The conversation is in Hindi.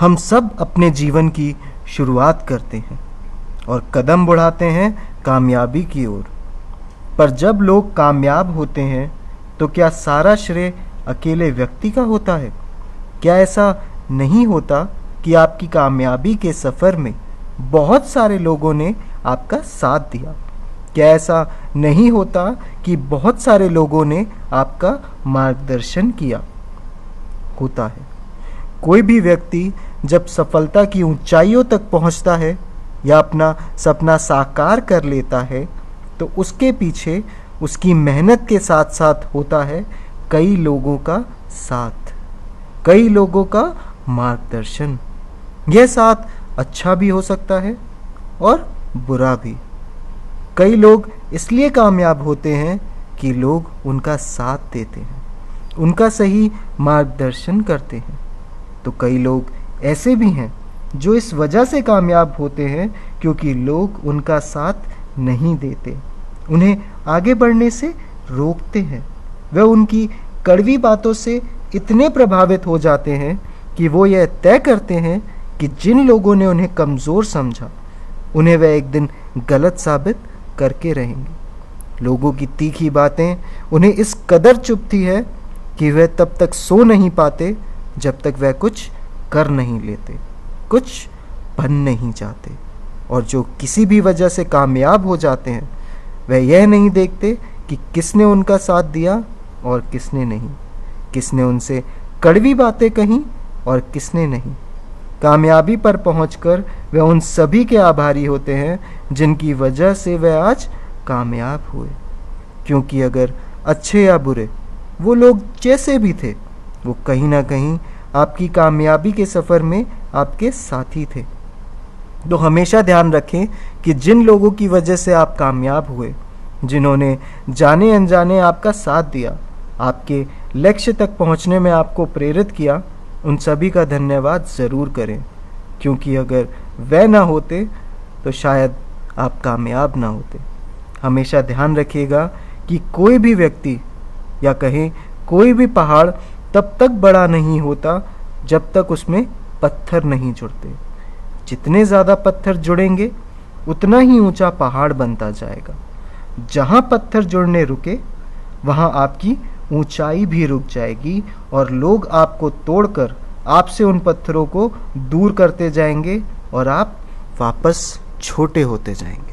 हम सब अपने जीवन की शुरुआत करते हैं और कदम बढ़ाते हैं कामयाबी की ओर। पर जब लोग कामयाब होते हैं तो क्या सारा श्रेय अकेले व्यक्ति का होता है? क्या ऐसा नहीं होता कि आपकी कामयाबी के सफ़र में बहुत सारे लोगों ने आपका साथ दिया? क्या ऐसा नहीं होता कि बहुत सारे लोगों ने आपका मार्गदर्शन किया? होता है। कोई भी व्यक्ति जब सफलता की ऊंचाइयों तक पहुँचता है या अपना सपना साकार कर लेता है तो उसके पीछे उसकी मेहनत के साथ साथ होता है कई लोगों का साथ, कई लोगों का मार्गदर्शन। यह साथ अच्छा भी हो सकता है और बुरा भी। कई लोग इसलिए कामयाब होते हैं कि लोग उनका साथ देते हैं, उनका सही मार्गदर्शन करते हैं। तो कई लोग ऐसे भी हैं, जो इस वजह से कामयाब होते हैं क्योंकि लोग उनका साथ नहीं देते। उन्हें आगे बढ़ने से रोकते हैं। वह उनकी कड़वी बातों से इतने प्रभावित हो जाते हैं कि वो यह तय करते हैं कि जिन लोगों ने उन्हें कमज़ोर समझा, उन्हें वह एक दिन गलत साबित करके रहेंगे। लोगों की तीखी बातें उन्हें इस कदर चुपती है कि वह तब तक सो नहीं पाते जब तक वह कुछ कर नहीं लेते, कुछ बन नहीं जाते और जो किसी भी वजह से कामयाब हो जाते हैं, वह यह नहीं देखते कि किसने उनका साथ दिया और किसने नहीं। किसने उनसे कड़वी बातें कहीं और किसने नहीं। कामयाबी पर पहुंचकर वे उन सभी के आभारी होते हैं, जिनकी वजह से वे आज कामयाब हुए। क्योंकि अगर अच्छे या बुरे, वो लोग जैसे भी थे, वो कहीं ना कहीं आपकी कामयाबी के सफ़र में आपके साथी थे। तो हमेशा ध्यान रखें कि जिन लोगों की वजह से आप कामयाब हुए, जिन्होंने जाने अनजाने आपका साथ दिया, आपके लक्ष्य तक पहुँचने में आपको प्रेरित किया, उन सभी का धन्यवाद ज़रूर करें। क्योंकि अगर वह ना होते तो शायद आप कामयाब ना होते। हमेशा ध्यान रखिएगा कि कोई भी व्यक्ति या कहें कोई भी पहाड़ तब तक बड़ा नहीं होता जब तक उसमें पत्थर नहीं जुड़ते। जितने ज़्यादा पत्थर जुड़ेंगे, उतना ही ऊँचा पहाड़ बनता जाएगा। जहाँ पत्थर जुड़ने रुके, वहाँ आपकी ऊंचाई भी रुक जाएगी और लोग आपको तोड़कर आपसे उन पत्थरों को दूर करते जाएँगे और आप वापस छोटे होते जाएँगे।